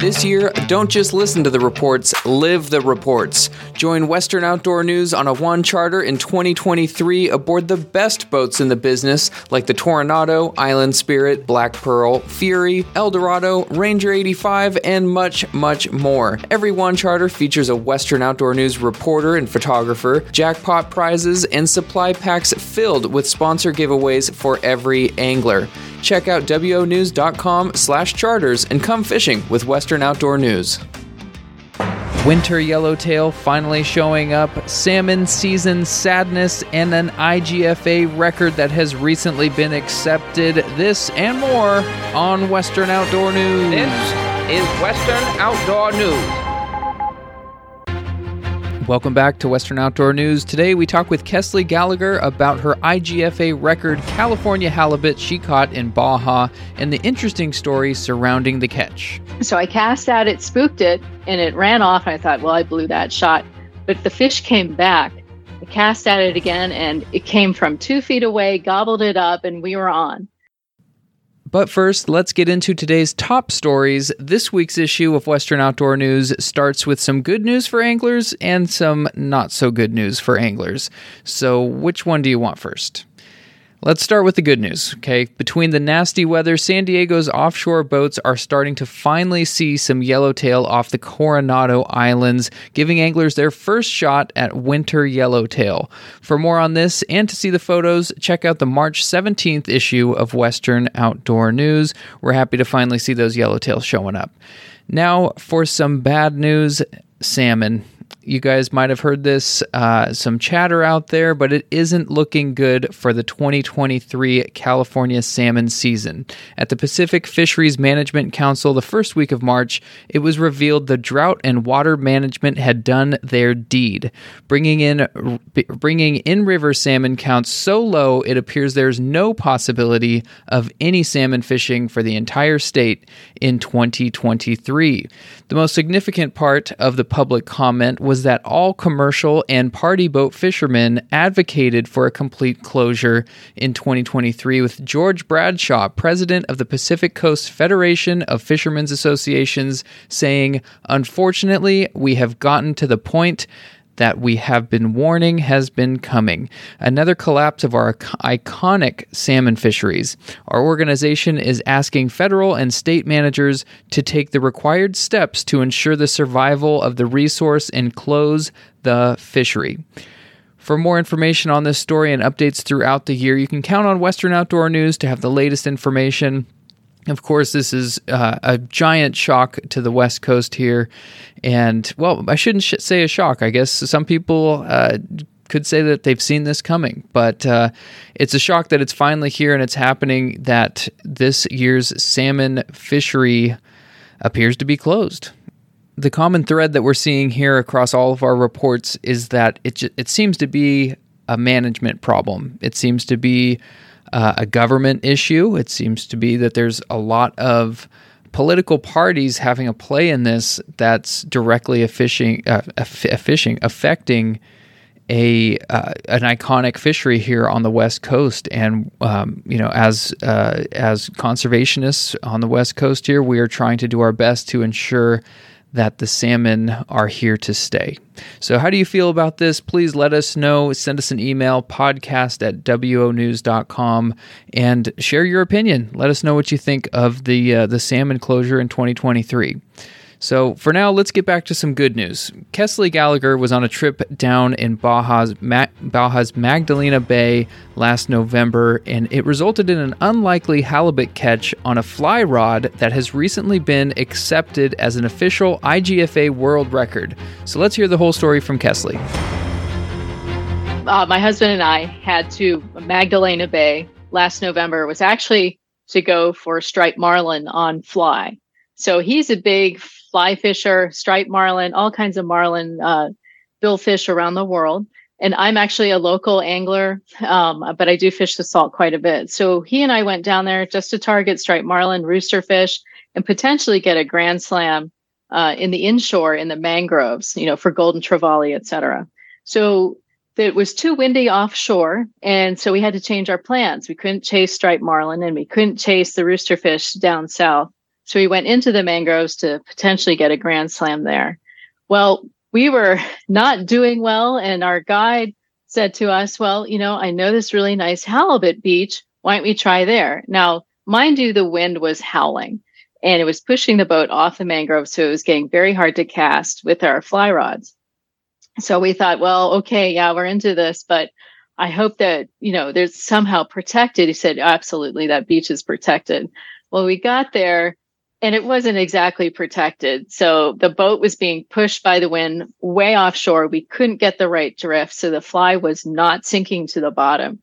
This year, don't just listen to the reports, live the reports. Join Western Outdoor News on a WON charter in 2023 aboard the best boats in the business like the Toronado, Island Spirit, Black Pearl, Fury, Eldorado, Ranger 85, and much, much more. Every WON charter features a Western Outdoor News reporter and photographer, jackpot prizes, and supply packs filled with sponsor giveaways for every angler. Check out wonews.com slash charters and come fishing with Western Outdoor News. Winter yellowtail finally showing up, salmon season sadness, and an IGFA record that has recently been accepted. This and more on Western Outdoor News. This is Western Outdoor News. Welcome back to Western Outdoor News. Today we talk with Kesley Gallagher about her IGFA record California halibut she caught in Baja and the interesting story surrounding the catch. So I cast out, it spooked it, and it ran off. And I thought, well, I blew that shot. But the fish came back. I cast at it again, and it came from two feet away, gobbled it up, and we were on. But first, let's get into today's top stories. This week's issue of Western Outdoor News starts with some good news for anglers and some not so good news for anglers. So, which one do you want first? Let's start with the good news, okay? Between the nasty weather, San Diego's offshore boats are starting to finally see some yellowtail off the Coronado Islands, giving anglers their first shot at winter yellowtail. For more on this and to see the photos, check out the March 17th issue of Western Outdoor News. We're happy to finally see those yellowtails showing up. Now, for some bad news salmon you guys might have heard this, uh, some chatter out there, but it isn't looking good for the 2023 California salmon season. At the Pacific Fisheries Management Council, the first week of March, it was revealed the drought and water management had done their deed, bringing in bringing in river salmon counts so low it appears there's no possibility of any salmon fishing for the entire state in 2023. The most significant part of the public comment was was that all commercial and party boat fishermen advocated for a complete closure in 2023, with George Bradshaw, president of the Pacific Coast Federation of Fishermen's Associations, saying, Unfortunately, we have gotten to the point that we have been warning has been coming. Another collapse of our iconic salmon fisheries. Our organization is asking federal and state managers to take the required steps to ensure the survival of the resource and close the fishery. For more information on this story and updates throughout the year, you can count on Western Outdoor News to have the latest information. Of course, this is uh, a giant shock to the West Coast here. And, well, I shouldn't sh- say a shock. I guess some people uh, could say that they've seen this coming, but uh, it's a shock that it's finally here and it's happening that this year's salmon fishery appears to be closed. The common thread that we're seeing here across all of our reports is that it, it seems to be a management problem. It seems to be uh, a government issue. It seems to be that there's a lot of political parties having a play in this that's directly fishing, uh, fishing affecting a uh, an iconic fishery here on the west coast and um, you know as uh, as conservationists on the west coast here we are trying to do our best to ensure that the salmon are here to stay. So, how do you feel about this? Please let us know. Send us an email, podcast at wonews.com, and share your opinion. Let us know what you think of the, uh, the salmon closure in 2023. So for now, let's get back to some good news. Kesley Gallagher was on a trip down in Baja's, Ma- Baja's Magdalena Bay last November, and it resulted in an unlikely halibut catch on a fly rod that has recently been accepted as an official IGFA world record. So let's hear the whole story from Kesley. Uh, my husband and I had to Magdalena Bay last November. It was actually to go for striped marlin on fly. So he's a big fly fisher, striped marlin, all kinds of marlin uh, billfish around the world. And I'm actually a local angler, um, but I do fish the salt quite a bit. So he and I went down there just to target striped marlin, rooster fish, and potentially get a grand slam uh, in the inshore in the mangroves, you know, for golden trevally, et cetera. So it was too windy offshore. And so we had to change our plans. We couldn't chase striped marlin and we couldn't chase the rooster fish down south. So we went into the mangroves to potentially get a grand slam there. Well, we were not doing well, and our guide said to us, Well, you know, I know this really nice halibut beach. Why don't we try there? Now, mind you, the wind was howling and it was pushing the boat off the mangrove. So it was getting very hard to cast with our fly rods. So we thought, well, okay, yeah, we're into this, but I hope that, you know, there's somehow protected. He said, absolutely, that beach is protected. Well, we got there and it wasn't exactly protected. So the boat was being pushed by the wind way offshore. We couldn't get the right drift. So the fly was not sinking to the bottom.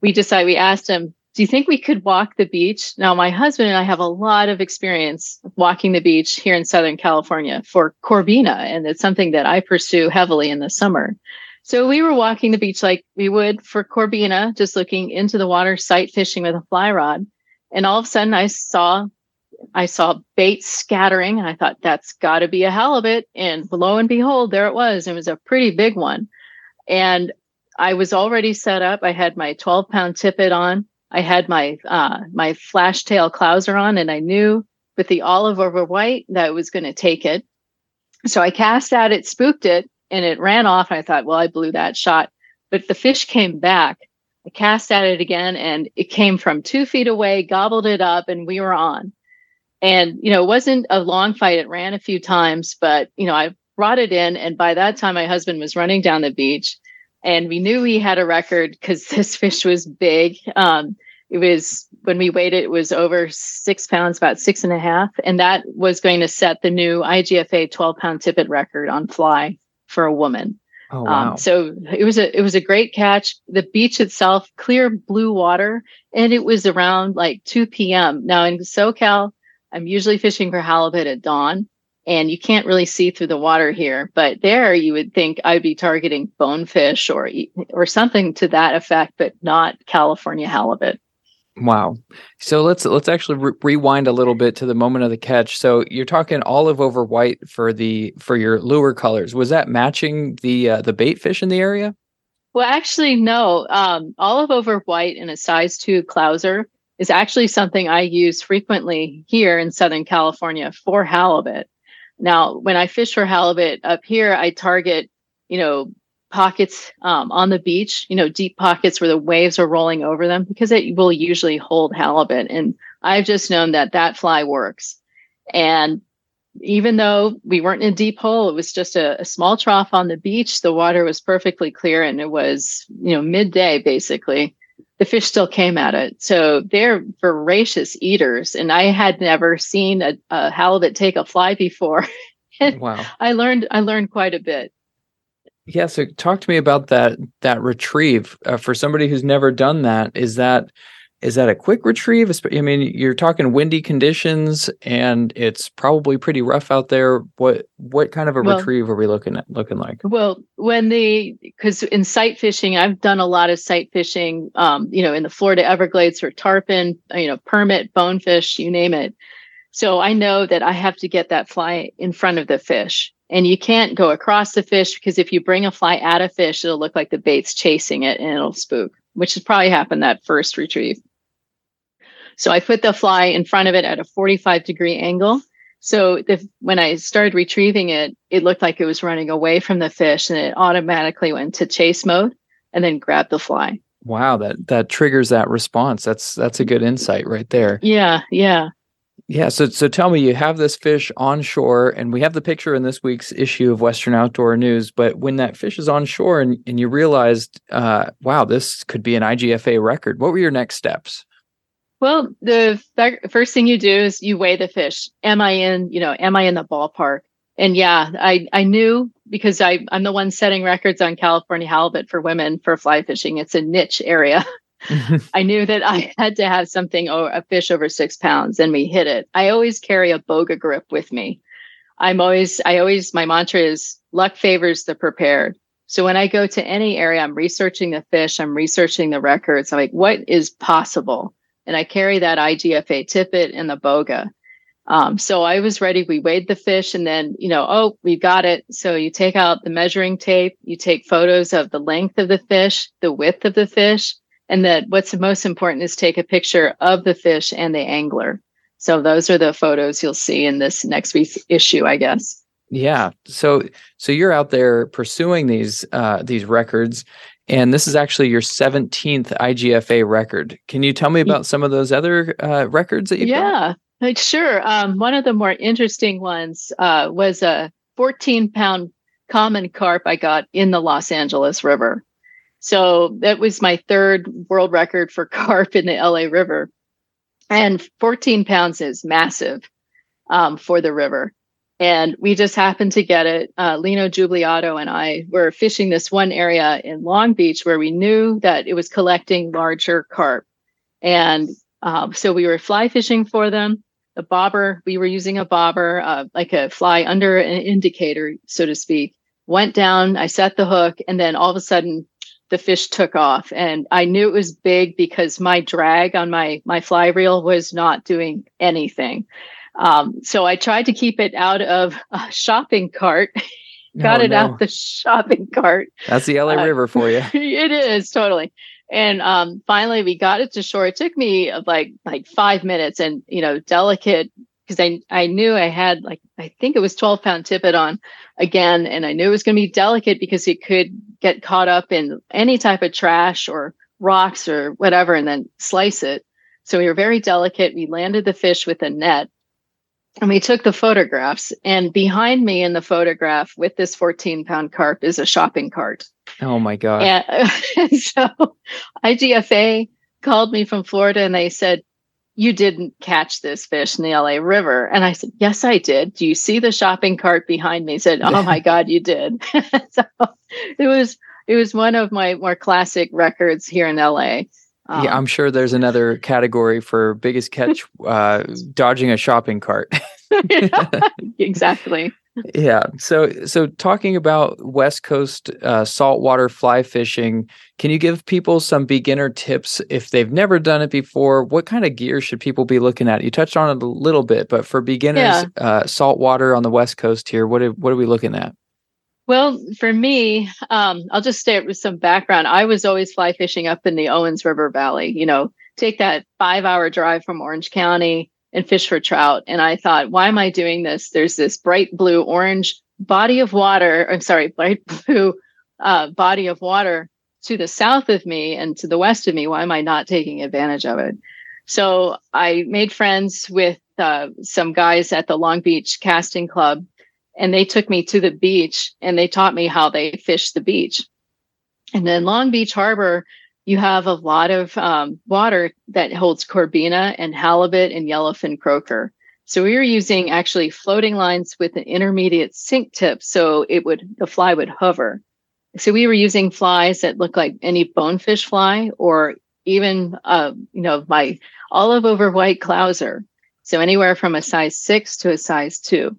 We decided, we asked him, do you think we could walk the beach? Now, my husband and I have a lot of experience walking the beach here in Southern California for Corbina, and it's something that I pursue heavily in the summer. So we were walking the beach like we would for Corbina, just looking into the water, sight fishing with a fly rod. And all of a sudden I saw I saw bait scattering and I thought that's got to be a halibut and lo and behold there it was. It was a pretty big one. And I was already set up. I had my 12 pound tippet on I had my uh, my flash tail clouser on, and I knew with the olive over white that I was going to take it. So I cast at it, spooked it, and it ran off. I thought, well, I blew that shot, but the fish came back. I cast at it again, and it came from two feet away, gobbled it up, and we were on. And you know, it wasn't a long fight. It ran a few times, but you know, I brought it in, and by that time, my husband was running down the beach and we knew he had a record because this fish was big. Um, it was when we weighed it, it was over six pounds, about six and a half, and that was going to set the new IGFA 12 pound tippet record on fly for a woman. Oh, um, wow. Um, so it was a it was a great catch. The beach itself, clear blue water, and it was around like 2 p.m. Now in SoCal, I'm usually fishing for halibut at dawn and you can't really see through the water here. But there, you would think I'd be targeting bonefish or or something to that effect, but not California halibut. Wow. So let's let's actually re- rewind a little bit to the moment of the catch. So you're talking olive over white for the for your lure colors. Was that matching the uh, the bait fish in the area? Well, actually, no. Um, olive over white in a size two clouser is actually something I use frequently here in Southern California for halibut. Now, when I fish for halibut up here, I target, you know, pockets um, on the beach, you know, deep pockets where the waves are rolling over them because it will usually hold halibut. And I've just known that that fly works. And even though we weren't in a deep hole, it was just a, a, small trough on the beach. The water was perfectly clear and it was, you know, midday basically the fish still came at it. So they're voracious eaters. And I had never seen a, a halibut take a fly before. wow. I learned I learned quite a bit. Yeah, so talk to me about that that retrieve uh, for somebody who's never done that. Is that is that a quick retrieve? I mean, you're talking windy conditions, and it's probably pretty rough out there. What what kind of a well, retrieve are we looking at looking like? Well, when the because in sight fishing, I've done a lot of sight fishing. Um, you know, in the Florida Everglades for tarpon, you know, permit, bonefish, you name it. So I know that I have to get that fly in front of the fish. And you can't go across the fish because if you bring a fly at a fish, it'll look like the bait's chasing it and it'll spook, which has probably happened that first retrieve. So I put the fly in front of it at a 45 degree angle. So the, when I started retrieving it, it looked like it was running away from the fish and it automatically went to chase mode and then grabbed the fly. Wow, that that triggers that response. That's that's a good insight right there. Yeah, yeah. Yeah, so so tell me, you have this fish on shore, and we have the picture in this week's issue of Western Outdoor News. But when that fish is on shore, and, and you realized, uh, wow, this could be an IGFA record. What were your next steps? Well, the first thing you do is you weigh the fish. Am I in, you know, am I in the ballpark? And yeah, I, I knew because I, I'm the one setting records on California halibut for women for fly fishing. It's a niche area. I knew that I had to have something or a fish over six pounds and we hit it. I always carry a boga grip with me. I'm always, I always, my mantra is luck favors the prepared. So when I go to any area, I'm researching the fish, I'm researching the records. I'm like, what is possible? And I carry that IGFA tippet and the boga. Um, so I was ready. We weighed the fish and then, you know, oh, we got it. So you take out the measuring tape, you take photos of the length of the fish, the width of the fish, and that what's the most important is take a picture of the fish and the angler. So those are the photos you'll see in this next week's issue, I guess. Yeah. So so you're out there pursuing these uh, these records, and this is actually your 17th IGFA record. Can you tell me about some of those other uh, records that you? Got? Yeah, like sure. Um, one of the more interesting ones uh, was a 14 pound common carp I got in the Los Angeles River. So that was my third world record for carp in the LA River. And 14 pounds is massive um, for the river. And we just happened to get it. Uh, Lino Giubliotto and I were fishing this one area in Long Beach where we knew that it was collecting larger carp. And um, so we were fly fishing for them. The bobber, we were using a bobber, uh, like a fly under an indicator, so to speak. Went down, I set the hook, and then all of a sudden the fish took off and i knew it was big because my drag on my my fly reel was not doing anything um, so i tried to keep it out of a shopping cart got oh, it no. out the shopping cart that's the la uh, river for you it is totally and um, finally we got it to shore it took me uh, like like five minutes and you know delicate because I, I knew I had like, I think it was 12 pound tippet on again. And I knew it was going to be delicate because it could get caught up in any type of trash or rocks or whatever and then slice it. So we were very delicate. We landed the fish with a net and we took the photographs. And behind me in the photograph with this 14 pound carp is a shopping cart. Oh my God. And, and so IGFA called me from Florida and they said, you didn't catch this fish in the LA River. And I said, Yes, I did. Do you see the shopping cart behind me? He said, Oh my God, you did. so it was it was one of my more classic records here in LA. Um, yeah, I'm sure there's another category for biggest catch uh, dodging a shopping cart. exactly yeah. So, so talking about West Coast uh, saltwater fly fishing, can you give people some beginner tips if they've never done it before? What kind of gear should people be looking at? You touched on it a little bit, but for beginners, yeah. uh, saltwater on the West Coast here, what are, what are we looking at? Well, for me, um, I'll just start with some background. I was always fly fishing up in the Owens River Valley. You know, take that five hour drive from Orange County and fish for trout. And I thought, why am I doing this? There's this bright blue orange body of water. I'm sorry, bright blue uh, body of water to the south of me and to the west of me. Why am I not taking advantage of it? So I made friends with uh, some guys at the Long Beach Casting Club, and they took me to the beach and they taught me how they fish the beach. And then Long Beach Harbor you have a lot of um, water that holds corbina and halibut and yellowfin croaker. So we were using actually floating lines with an intermediate sink tip, so it would the fly would hover. So we were using flies that look like any bonefish fly, or even uh, you know my olive over white clouser. So anywhere from a size six to a size two.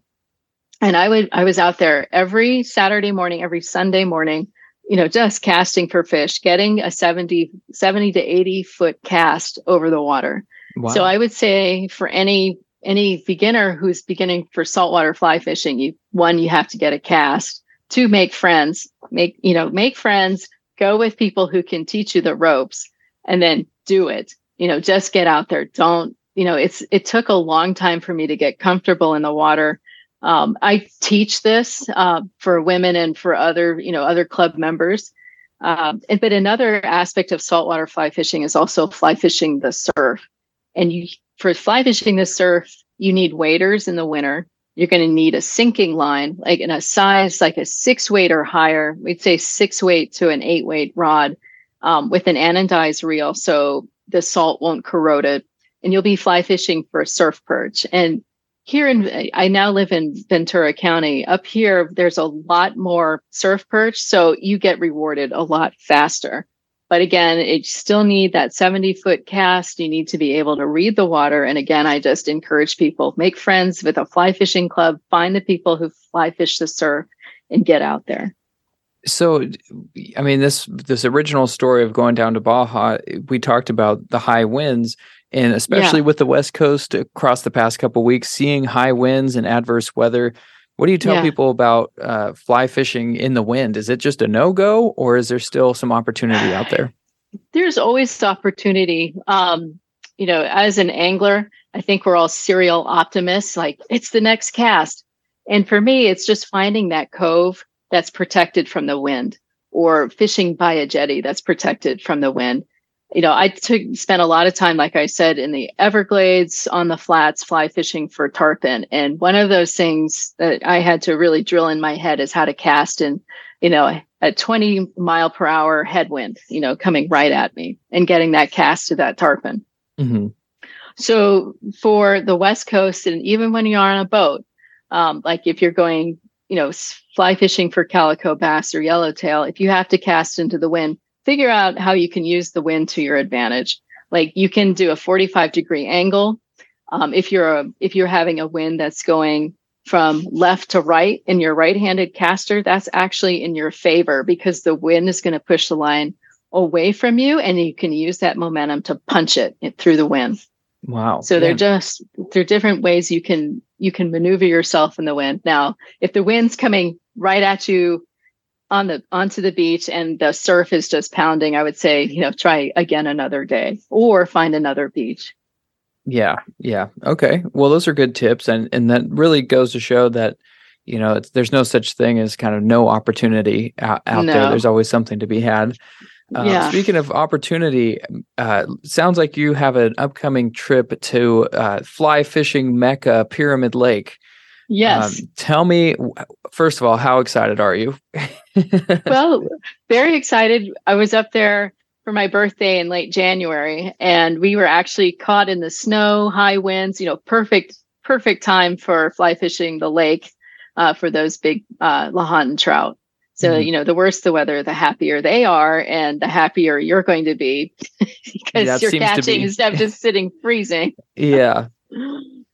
And I would I was out there every Saturday morning, every Sunday morning you know, just casting for fish, getting a 70, 70 to 80 foot cast over the water. Wow. So I would say for any any beginner who's beginning for saltwater fly fishing, you one, you have to get a cast. Two, make friends. Make, you know, make friends, go with people who can teach you the ropes and then do it. You know, just get out there. Don't, you know, it's it took a long time for me to get comfortable in the water um, I teach this uh, for women and for other, you know, other club members. Um, and, but another aspect of saltwater fly fishing is also fly fishing the surf. And you, for fly fishing the surf, you need waders in the winter. You're going to need a sinking line, like in a size like a six weight or higher. We'd say six weight to an eight weight rod um, with an anodized reel, so the salt won't corrode it. And you'll be fly fishing for a surf perch. And here in I now live in Ventura County. Up here, there's a lot more surf perch, so you get rewarded a lot faster. But again, it still need that 70 foot cast. You need to be able to read the water. And again, I just encourage people make friends with a fly fishing club, find the people who fly fish the surf, and get out there. So, I mean, this this original story of going down to Baja, we talked about the high winds and especially yeah. with the west coast across the past couple weeks seeing high winds and adverse weather what do you tell yeah. people about uh, fly fishing in the wind is it just a no-go or is there still some opportunity out there there's always opportunity um, you know, as an angler, I think we're all serial optimists. Like it's the next cast. And for me, it's just finding that cove that's protected from the wind or fishing by a jetty that's protected from the wind. You know, I took spent a lot of time, like I said, in the Everglades on the flats, fly fishing for tarpon. And one of those things that I had to really drill in my head is how to cast in, you know, a 20 mile per hour headwind, you know, coming right at me and getting that cast to that tarpon. Mm-hmm. So for the West Coast, and even when you're on a boat, um, like if you're going, you know, fly fishing for calico bass or yellowtail, if you have to cast into the wind, figure out how you can use the wind to your advantage. Like you can do a 45 degree angle. Um, if you're a, if you're having a wind that's going from left to right in your right-handed caster, that's actually in your favor because the wind is going to push the line away from you, and you can use that momentum to punch it through the wind. Wow. So yeah. they're just they're different ways you can you can maneuver yourself in the wind. Now, if the wind's coming right at you on the onto the beach and the surf is just pounding, I would say, you know, try again another day or find another beach. Yeah, yeah. Okay. Well, those are good tips and and that really goes to show that you know, there's no such thing as kind of no opportunity out, out no. there. There's always something to be had. Uh, yeah. Speaking of opportunity, uh, sounds like you have an upcoming trip to uh, fly fishing mecca Pyramid Lake. Yes. Um, tell me, first of all, how excited are you? well, very excited. I was up there for my birthday in late January, and we were actually caught in the snow, high winds. You know, perfect, perfect time for fly fishing the lake uh, for those big uh, Lahontan trout. So, mm-hmm. you know, the worse the weather, the happier they are, and the happier you're going to be because that you're catching instead of just sitting freezing. yeah.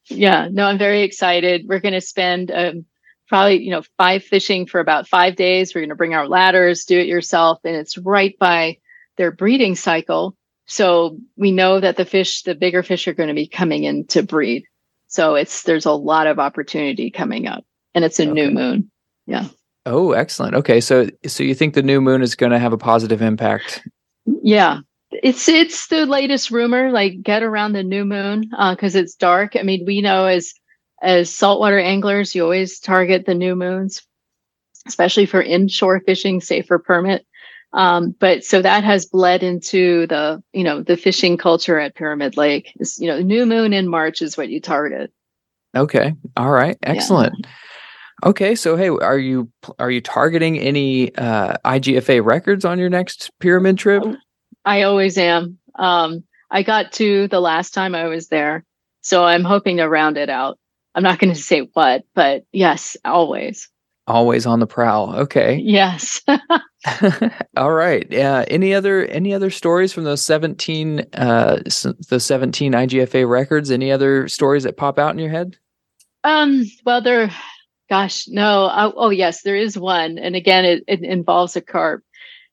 Yeah. No, I'm very excited. We're going to spend um, probably, you know, five fishing for about five days. We're going to bring our ladders, do it yourself, and it's right by their breeding cycle. So we know that the fish, the bigger fish are going to be coming in to breed. So it's, there's a lot of opportunity coming up and it's a okay. new moon. Yeah. Oh, excellent. Okay, so so you think the new moon is going to have a positive impact? Yeah, it's it's the latest rumor. Like get around the new moon because uh, it's dark. I mean, we know as as saltwater anglers, you always target the new moons, especially for inshore fishing, safer permit. Um, but so that has bled into the you know the fishing culture at Pyramid Lake. Is you know new moon in March is what you target. Okay. All right. Excellent. Yeah. Okay, so hey, are you are you targeting any uh, IGFA records on your next pyramid trip? I always am. Um, I got to the last time I was there, so I'm hoping to round it out. I'm not going to say what, but yes, always. Always on the prowl. Okay. Yes. All right. Yeah. Any other any other stories from those 17 uh the 17 IGFA records? Any other stories that pop out in your head? Um, well, there Gosh, no. I, oh, yes, there is one. And again, it, it involves a carp.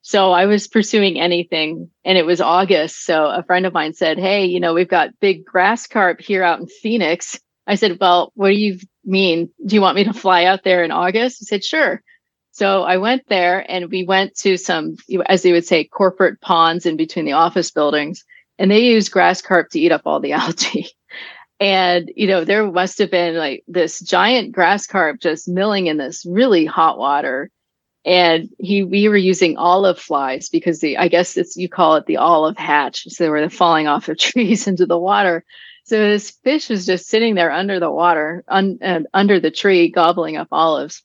So I was pursuing anything and it was August. So a friend of mine said, Hey, you know, we've got big grass carp here out in Phoenix. I said, Well, what do you mean? Do you want me to fly out there in August? He said, Sure. So I went there and we went to some, as they would say, corporate ponds in between the office buildings. And they use grass carp to eat up all the algae. And, you know, there must have been like this giant grass carp just milling in this really hot water. And he, we were using olive flies because the, I guess it's, you call it the olive hatch. So they were falling off of trees into the water. So this fish was just sitting there under the water, un, uh, under the tree, gobbling up olives.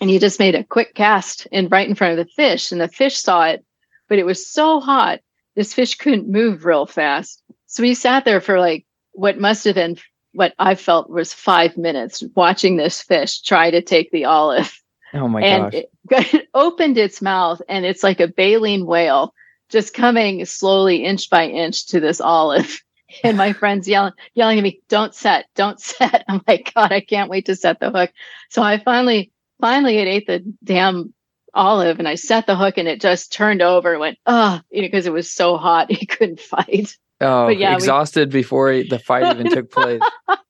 And he just made a quick cast in right in front of the fish. And the fish saw it, but it was so hot, this fish couldn't move real fast. So he sat there for like what must have been what I felt was five minutes watching this fish try to take the olive. Oh my and gosh. It, it opened its mouth and it's like a baleen whale just coming slowly inch by inch to this olive. And my friends yelling, yelling at me, don't set, don't set. I'm like, God, I can't wait to set the hook. So I finally, finally it ate the damn olive and I set the hook and it just turned over and went, ah, oh, because it was so hot. He couldn't fight. Oh, yeah, exhausted we, before the fight even took place.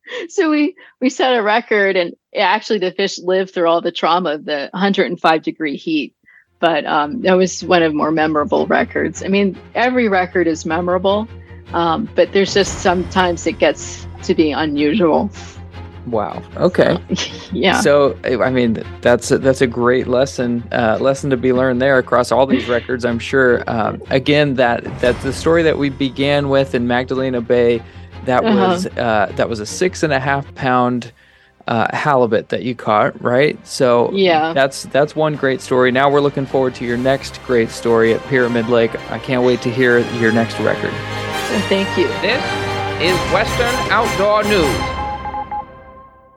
so we we set a record, and actually the fish lived through all the trauma of the 105 degree heat. But um, that was one of more memorable records. I mean, every record is memorable, Um, but there's just sometimes it gets to be unusual. Wow. Okay. yeah. So I mean, that's a, that's a great lesson uh, lesson to be learned there across all these records. I'm sure. Um, again, that that the story that we began with in Magdalena Bay, that Uh-huh. was uh, that was a six and a half pound uh, halibut that you caught, right? So Yeah. that's that's one great story. Now we're looking forward to your next great story at Pyramid Lake. I can't wait to hear your next record. Thank you. This is Western Outdoor News.